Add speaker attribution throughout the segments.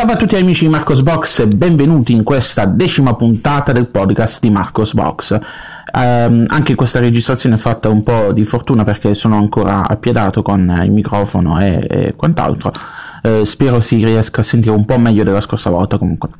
Speaker 1: Salve a tutti amici di Marcos Box e benvenuti in questa decima puntata del podcast di Marcos Box. Um, anche questa registrazione è fatta un po' di fortuna perché sono ancora appiedato con il microfono e, e quant'altro. Uh, spero si riesca a sentire un po' meglio della scorsa volta comunque.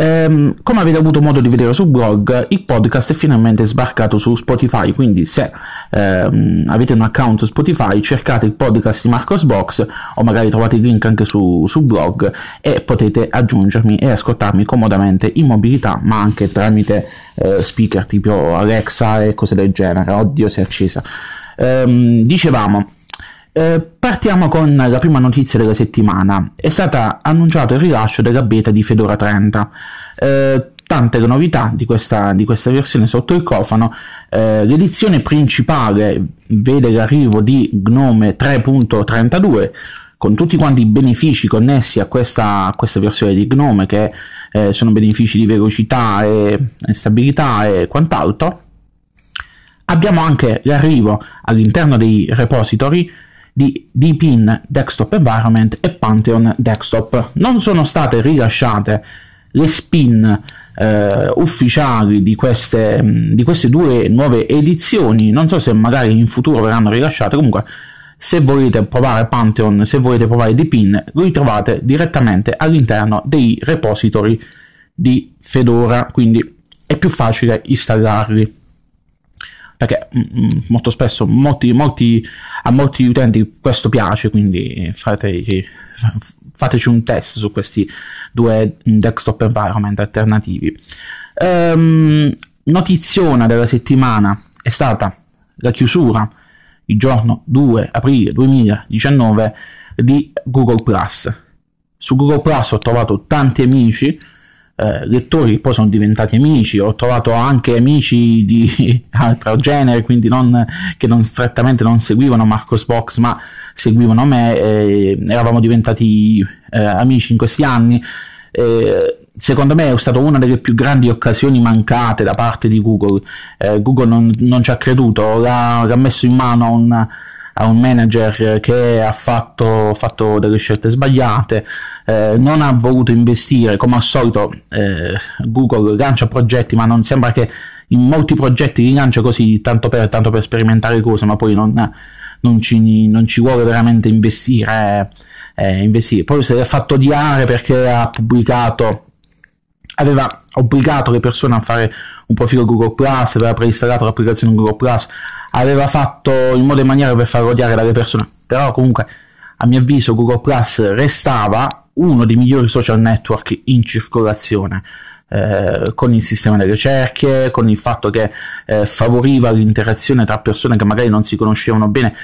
Speaker 1: Ehm, come avete avuto modo di vedere sul blog, il podcast è finalmente sbarcato su Spotify, quindi se ehm, avete un account Spotify cercate il podcast di Marcos Box o magari trovate il link anche su, sul blog e potete aggiungermi e ascoltarmi comodamente in mobilità, ma anche tramite eh, speaker tipo Alexa e cose del genere. Oddio, si è accesa. Ehm, dicevamo, eh, partiamo con la prima notizia della settimana. È stato annunciato il rilascio della beta di Fedora 30. Eh, tante le novità di questa, di questa, versione sotto il cofano. Eh, l'edizione principale vede l'arrivo di Gnome 3.32 con tutti quanti i benefici connessi a questa, a questa versione di Gnome che eh, sono benefici di velocità e, e stabilità e quant'altro. Abbiamo anche l'arrivo all'interno dei repository di Deepin Desktop Environment e Pantheon Desktop. Non sono state rilasciate le spin eh, ufficiali di queste, di queste due nuove edizioni, non so se magari in futuro verranno rilasciate, comunque se volete provare Pantheon, se volete provare Deepin, li trovate direttamente all'interno dei repository di Fedora, quindi è più facile installarli. Perché mm, mm, molto spesso molti, molti, a molti utenti questo piace, quindi fate, fateci un test su questi due desktop environment alternativi. Um, notiziona della settimana è stata la chiusura il giorno 2 aprile 2019 di Google Plus. Su Google Plus ho trovato tanti amici eh, lettori poi sono diventati amici, ho trovato anche amici di altro genere, quindi non, che non strettamente non seguivano Marcos Box, ma seguivano me, eh, eravamo diventati eh, amici in questi anni. secondo me è stata una delle più grandi occasioni mancate da parte di Google. Eh, Google non, non, ci ha creduto, l'ha, l'ha messo in mano a un a un manager che ha fatto, fatto delle scelte sbagliate, eh, non ha voluto investire, come al solito eh, Google lancia progetti, ma non sembra che in molti progetti li lancia così tanto per, tanto per sperimentare cose, ma poi non, non, ci, non ci, vuole veramente investire, eh, investire. Poi si è fatto odiare perché ha pubblicato aveva obbligato le persone a fare un profilo Google Plus, aveva preinstallato l'applicazione Google Plus, aveva fatto in modo e maniera per far odiare dalle persone, però comunque a mio avviso Google Plus restava uno dei migliori social network in circolazione. Eh, con il sistema delle cerchie, con il fatto che eh, favoriva l'interazione tra persone che magari non si conoscevano bene.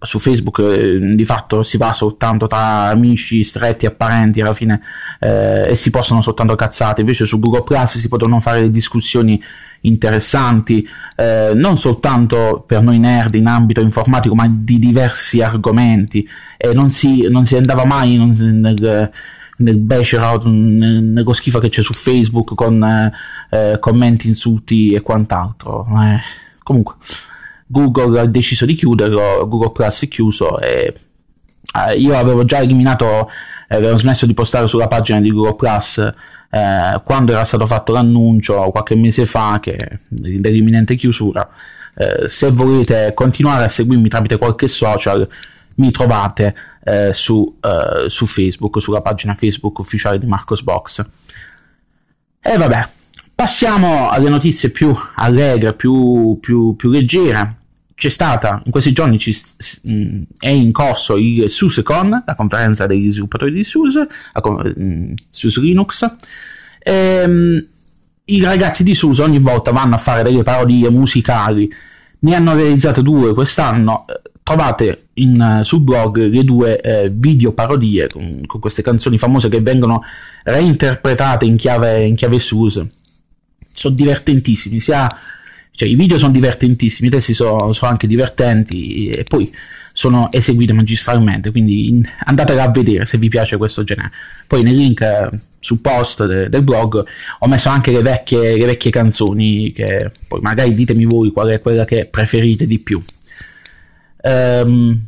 Speaker 1: Su Facebook eh, di fatto si va soltanto tra amici stretti e parenti alla fine eh, e si possono soltanto cazzate, invece su Google Plus si potevano fare discussioni interessanti, eh, non soltanto per noi nerd in ambito informatico, ma di diversi argomenti e non si, non si andava mai non, nel, nel Becherout, nello schifo che c'è su Facebook con eh, commenti, insulti e quant'altro. Eh, comunque, Google ha deciso di chiuderlo, Google Plus è chiuso e eh, io avevo già eliminato, avevo smesso di postare sulla pagina di Google Plus eh, quando era stato fatto l'annuncio qualche mese fa che, dell'imminente chiusura. Eh, se volete continuare a seguirmi tramite qualche social, mi trovate eh, su, eh, su, Facebook, sulla pagina Facebook ufficiale di Marcos Box. E vabbè, passiamo alle notizie più allegre, più, più, più leggere c'è stata in questi giorni è in corso il SUSECON, la conferenza degli sviluppatori di SUSE, SUSE Linux. E, ehm, I ragazzi di SUSE ogni volta vanno a fare delle parodie musicali, ne hanno realizzate due quest'anno. Trovate in, sul blog le due eh, video parodie con, con, queste canzoni famose che vengono reinterpretate in chiave, in chiave SUSE. Sono divertentissimi, sia cioè, i video sono divertentissimi, i testi sono, sono anche divertenti e poi sono eseguiti magistralmente, quindi andatela a vedere se vi piace questo genere. Poi nel link eh, sul post de, del blog ho messo anche le vecchie, le vecchie canzoni, che poi magari ditemi voi qual è quella che preferite di più. Um,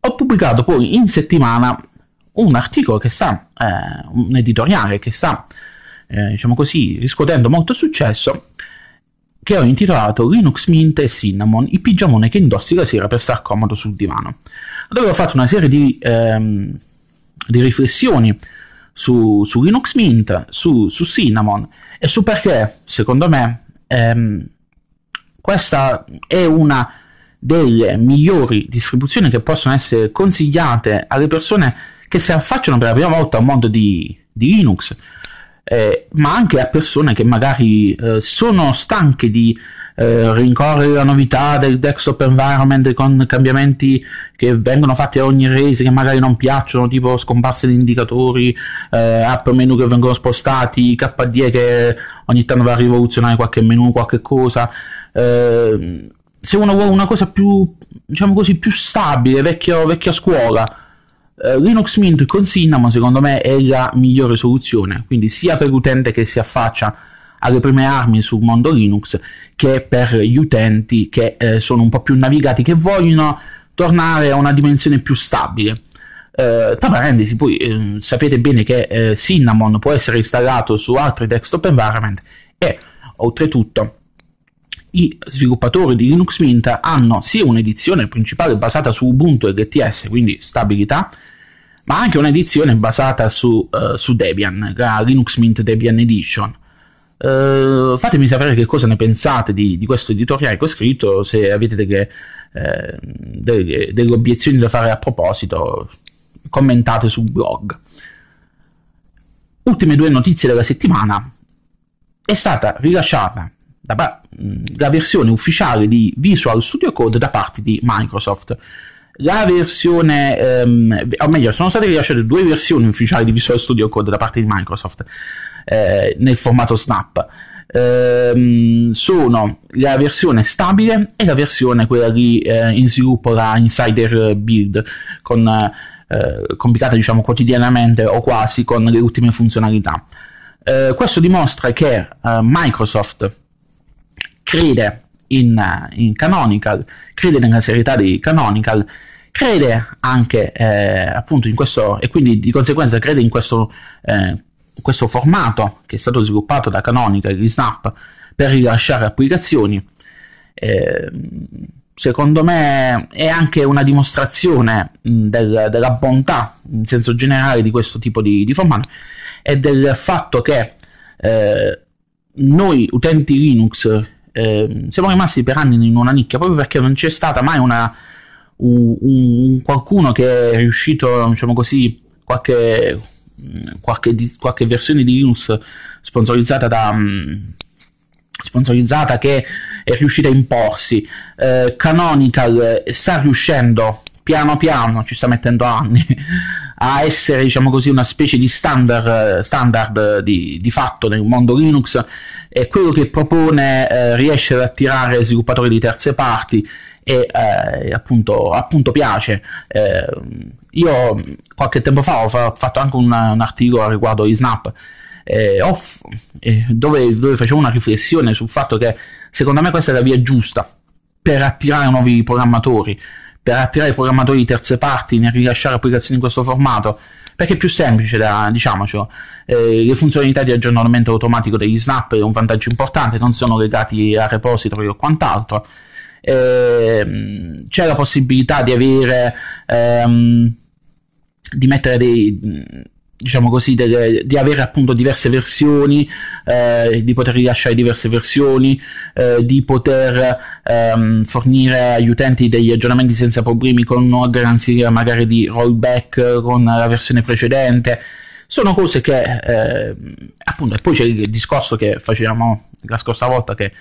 Speaker 1: ho pubblicato poi in settimana un articolo che sta, eh, un editoriale che sta, eh, diciamo così, riscuotendo molto successo, che ho intitolato Linux Mint e Cinnamon, i pigiamone che indossi la sera per star comodo sul divano, dove ho fatto una serie di, ehm, di riflessioni su, su, Linux Mint, su, su, Cinnamon e su perché, secondo me, ehm, questa è una delle migliori distribuzioni che possono essere consigliate alle persone che si affacciano per la prima volta al mondo di, di Linux, eh, ma anche a persone che magari eh, sono stanche di eh, rincorrere la novità del desktop environment con cambiamenti che vengono fatti a ogni rese che magari non piacciono, tipo scomparse di indicatori, eh, app menu che vengono spostati, KDE che ogni tanto va a rivoluzionare qualche menu, qualche cosa. Eh, se uno vuole una cosa più, diciamo così, più stabile, vecchio, vecchia scuola, eh, Linux Mint con Cinnamon secondo me è la migliore soluzione, quindi sia per l'utente che si affaccia alle prime armi sul mondo Linux che per gli utenti che eh, sono un po' più navigati, che vogliono tornare a una dimensione più stabile. Eh, tra parentesi, poi eh, sapete bene che eh, Cinnamon può essere installato su altri desktop environment e oltretutto i sviluppatori di Linux Mint hanno sia un'edizione principale basata su Ubuntu LTS, quindi stabilità, ma anche un'edizione basata su, uh, su Debian, la Linux Mint Debian Edition. Uh, fatemi sapere che cosa ne pensate di, di, questo editoriale che ho scritto, se avete delle, eh, delle, delle obiezioni da fare a proposito, commentate sul blog. Ultime due notizie della settimana. È stata rilasciata la versione ufficiale di Visual Studio Code da parte di Microsoft. La versione, ehm, o meglio, sono state rilasciate due versioni ufficiali di Visual Studio Code da parte di Microsoft eh, nel formato Snap. Ehm, sono la versione stabile e la versione quella lì eh, in sviluppo, la Insider Build, con, eh, compilata diciamo quotidianamente o quasi con le ultime funzionalità. Eh, questo dimostra che eh, Microsoft crede in, in Canonical, crede nella serietà di Canonical, crede anche eh, appunto in questo e quindi di conseguenza crede in questo, eh, questo formato che è stato sviluppato da Canonical, di Snap, per rilasciare applicazioni. Eh, secondo me è anche una dimostrazione del, della bontà in senso generale di questo tipo di, di formato e del fatto che eh, noi utenti Linux eh, siamo rimasti per anni in una nicchia proprio perché non c'è stata mai una, un, un, qualcuno che è riuscito, diciamo così, qualche, qualche, qualche versione di Linux sponsorizzata da sponsorizzata che è riuscita a imporsi. Eh, Canonical sta riuscendo piano piano, ci sta mettendo anni, a essere, diciamo così, una specie di standard, standard di, di fatto nel mondo Linux e quello che propone eh, riesce ad attirare sviluppatori di terze parti e eh, appunto, appunto, piace. Eh, io qualche tempo fa ho fatto anche un, un articolo riguardo i Snap eh, off, eh, dove, dove, facevo una riflessione sul fatto che secondo me questa è la via giusta per attirare nuovi programmatori, per attirare programmatori di terze parti nel rilasciare applicazioni in questo formato perché è più semplice, da, diciamocelo. Eh, le funzionalità di aggiornamento automatico degli snap è un vantaggio importante, non sono legati a repository o quant'altro. Eh, c'è la possibilità di avere ehm, di mettere dei diciamo così, de, di avere appunto diverse versioni, eh, di poter rilasciare diverse versioni, eh, di poter ehm, fornire agli utenti degli aggiornamenti senza problemi con una garanzia magari di rollback con la versione precedente. Sono cose che eh, appunto, e poi c'è il discorso che facevamo la scorsa volta che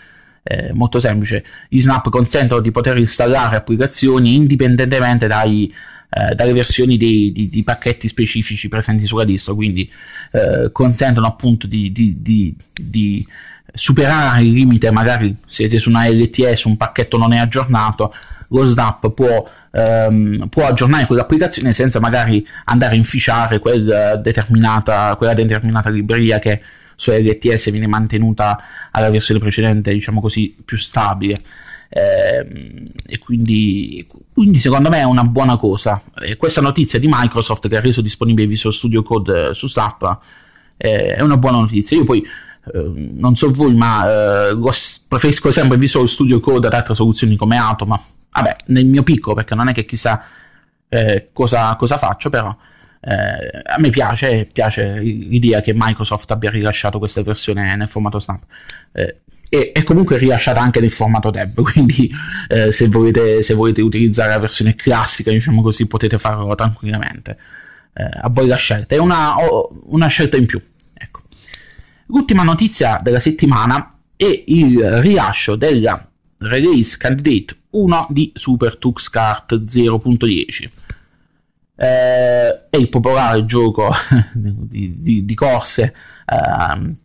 Speaker 1: è molto semplice, gli snap consentono di poter installare applicazioni indipendentemente dai eh, dalle versioni di, di, di, pacchetti specifici presenti sulla distro, quindi eh, consentono appunto di, di, superare il limite, magari siete su una LTS, un pacchetto non è aggiornato, lo Snap può, ehm, può aggiornare quell'applicazione senza magari andare a inficiare quel determinata, quella determinata libreria che su LTS viene mantenuta alla versione precedente, diciamo così, più stabile. Eh, e quindi quindi secondo me è una buona cosa. E questa notizia di Microsoft che ha reso disponibile Visual Studio Code eh, su Snap eh, è una buona notizia. Io poi eh, non so voi, ma eh, preferisco sempre Visual Studio Code ad altre soluzioni come Auto, ma vabbè, nel mio piccolo, perché non è che chissà eh, cosa, cosa, faccio, però a me piace, piace l'idea che Microsoft abbia rilasciato questa versione nel formato Snap. E è comunque rilasciata anche nel formato tab, quindi eh, se, volete, se, volete, utilizzare la versione classica, diciamo così, potete farlo tranquillamente. Eh, a voi la scelta, è una, una scelta in più. Ecco. L'ultima notizia della settimana è il rilascio della release candidate 1 di Super Tux Kart 0.10. Eh, è il popolare gioco di, di, di corse eh,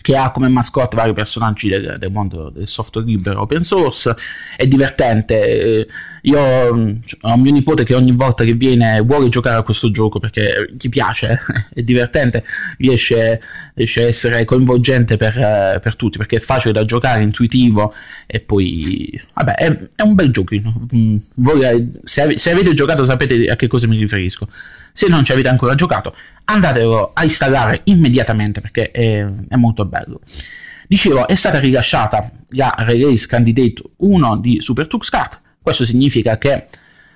Speaker 1: che ha come mascotte vari personaggi del, del, mondo del software libero open source, è divertente. Io mm, ho mio nipote che ogni volta che viene vuole giocare a questo gioco perché gli piace, è divertente, riesce, riesce a essere coinvolgente per, per, tutti perché è facile da giocare, intuitivo e poi, vabbè, è, è un bel giochino. Mm, voi, se, se avete giocato sapete a che cosa mi riferisco. Se non ci avete ancora giocato, andatelo a installare immediatamente perché è, è molto bello. Dicevo, è stata rilasciata la release candidate 1 di Super Tux Kart. Questo significa che,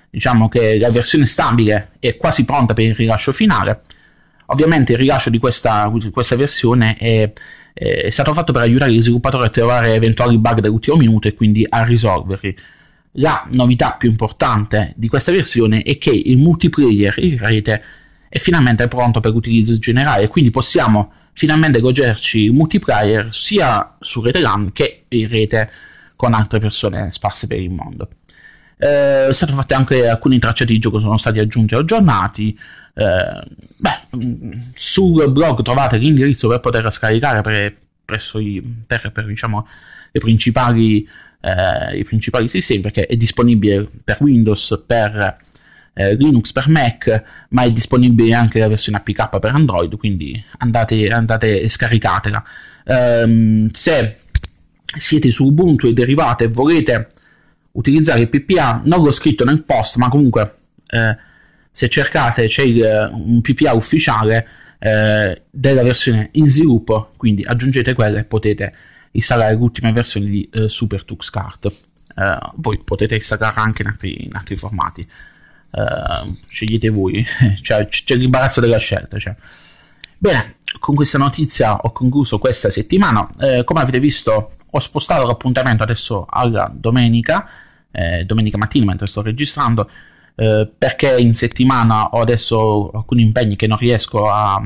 Speaker 1: diciamo che la versione stabile è quasi pronta per il rilascio finale. Ovviamente il rilascio di questa, questa versione è, è, stato fatto per aiutare gli sviluppatori a trovare eventuali bug dell'ultimo minuto e quindi a risolverli. La novità più importante di questa versione è che il multiplayer in rete è finalmente pronto per utilizzo generale, quindi possiamo finalmente goderci il multiplayer sia su rete LAN che in rete con altre persone sparse per il mondo. Eh, sono fatte anche alcuni tracciati di gioco, sono stati aggiunti o aggiornati. Eh, beh, sul blog trovate l'indirizzo per poterla scaricare per, presso i, per, per diciamo, le principali eh, i principali sistemi perché è disponibile per Windows, per eh, Linux, per Mac, ma è disponibile anche la versione APK per Android, quindi andate, andate e scaricatela. Um, se siete su Ubuntu e derivate e volete utilizzare il PPA, non l'ho scritto nel post, ma comunque eh, se cercate c'è il, un PPA ufficiale eh, della versione in sviluppo, quindi aggiungete quella e potete installare l'ultima versione di eh, Super Tux Kart. Eh, voi potete installare anche in altri, in altri formati. Uh, scegliete voi, cioè, c'è l'imbarazzo della scelta. Cioè. Bene, con questa notizia ho concluso questa settimana. Eh, come avete visto, ho spostato l'appuntamento adesso alla domenica, eh, domenica mattina mentre sto registrando, eh, perché in settimana ho adesso alcuni impegni che non riesco a.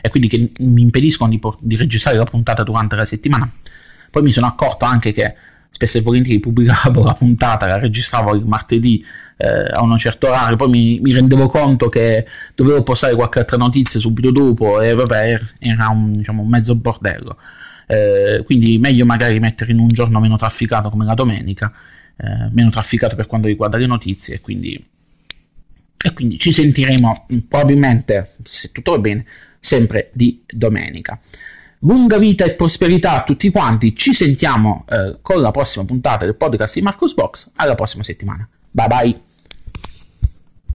Speaker 1: e quindi che mi impediscono di, di registrare la puntata durante la settimana. Poi mi sono accorto anche che spesso e volentieri pubblicavo la puntata, la registravo il martedì eh, a un certo orario, poi mi, mi, rendevo conto che dovevo postare qualche altra notizia subito dopo e vabbè era un, diciamo, un mezzo bordello. Eh, quindi meglio magari mettere in un giorno meno trafficato come la domenica, eh, meno trafficato per quanto riguarda le notizie quindi, e quindi ci sentiremo probabilmente, se tutto va bene, sempre di domenica. Lunga vita e prosperità a tutti quanti. Ci sentiamo eh, con la prossima puntata del podcast di Marcos Box. Alla prossima settimana. Bye bye.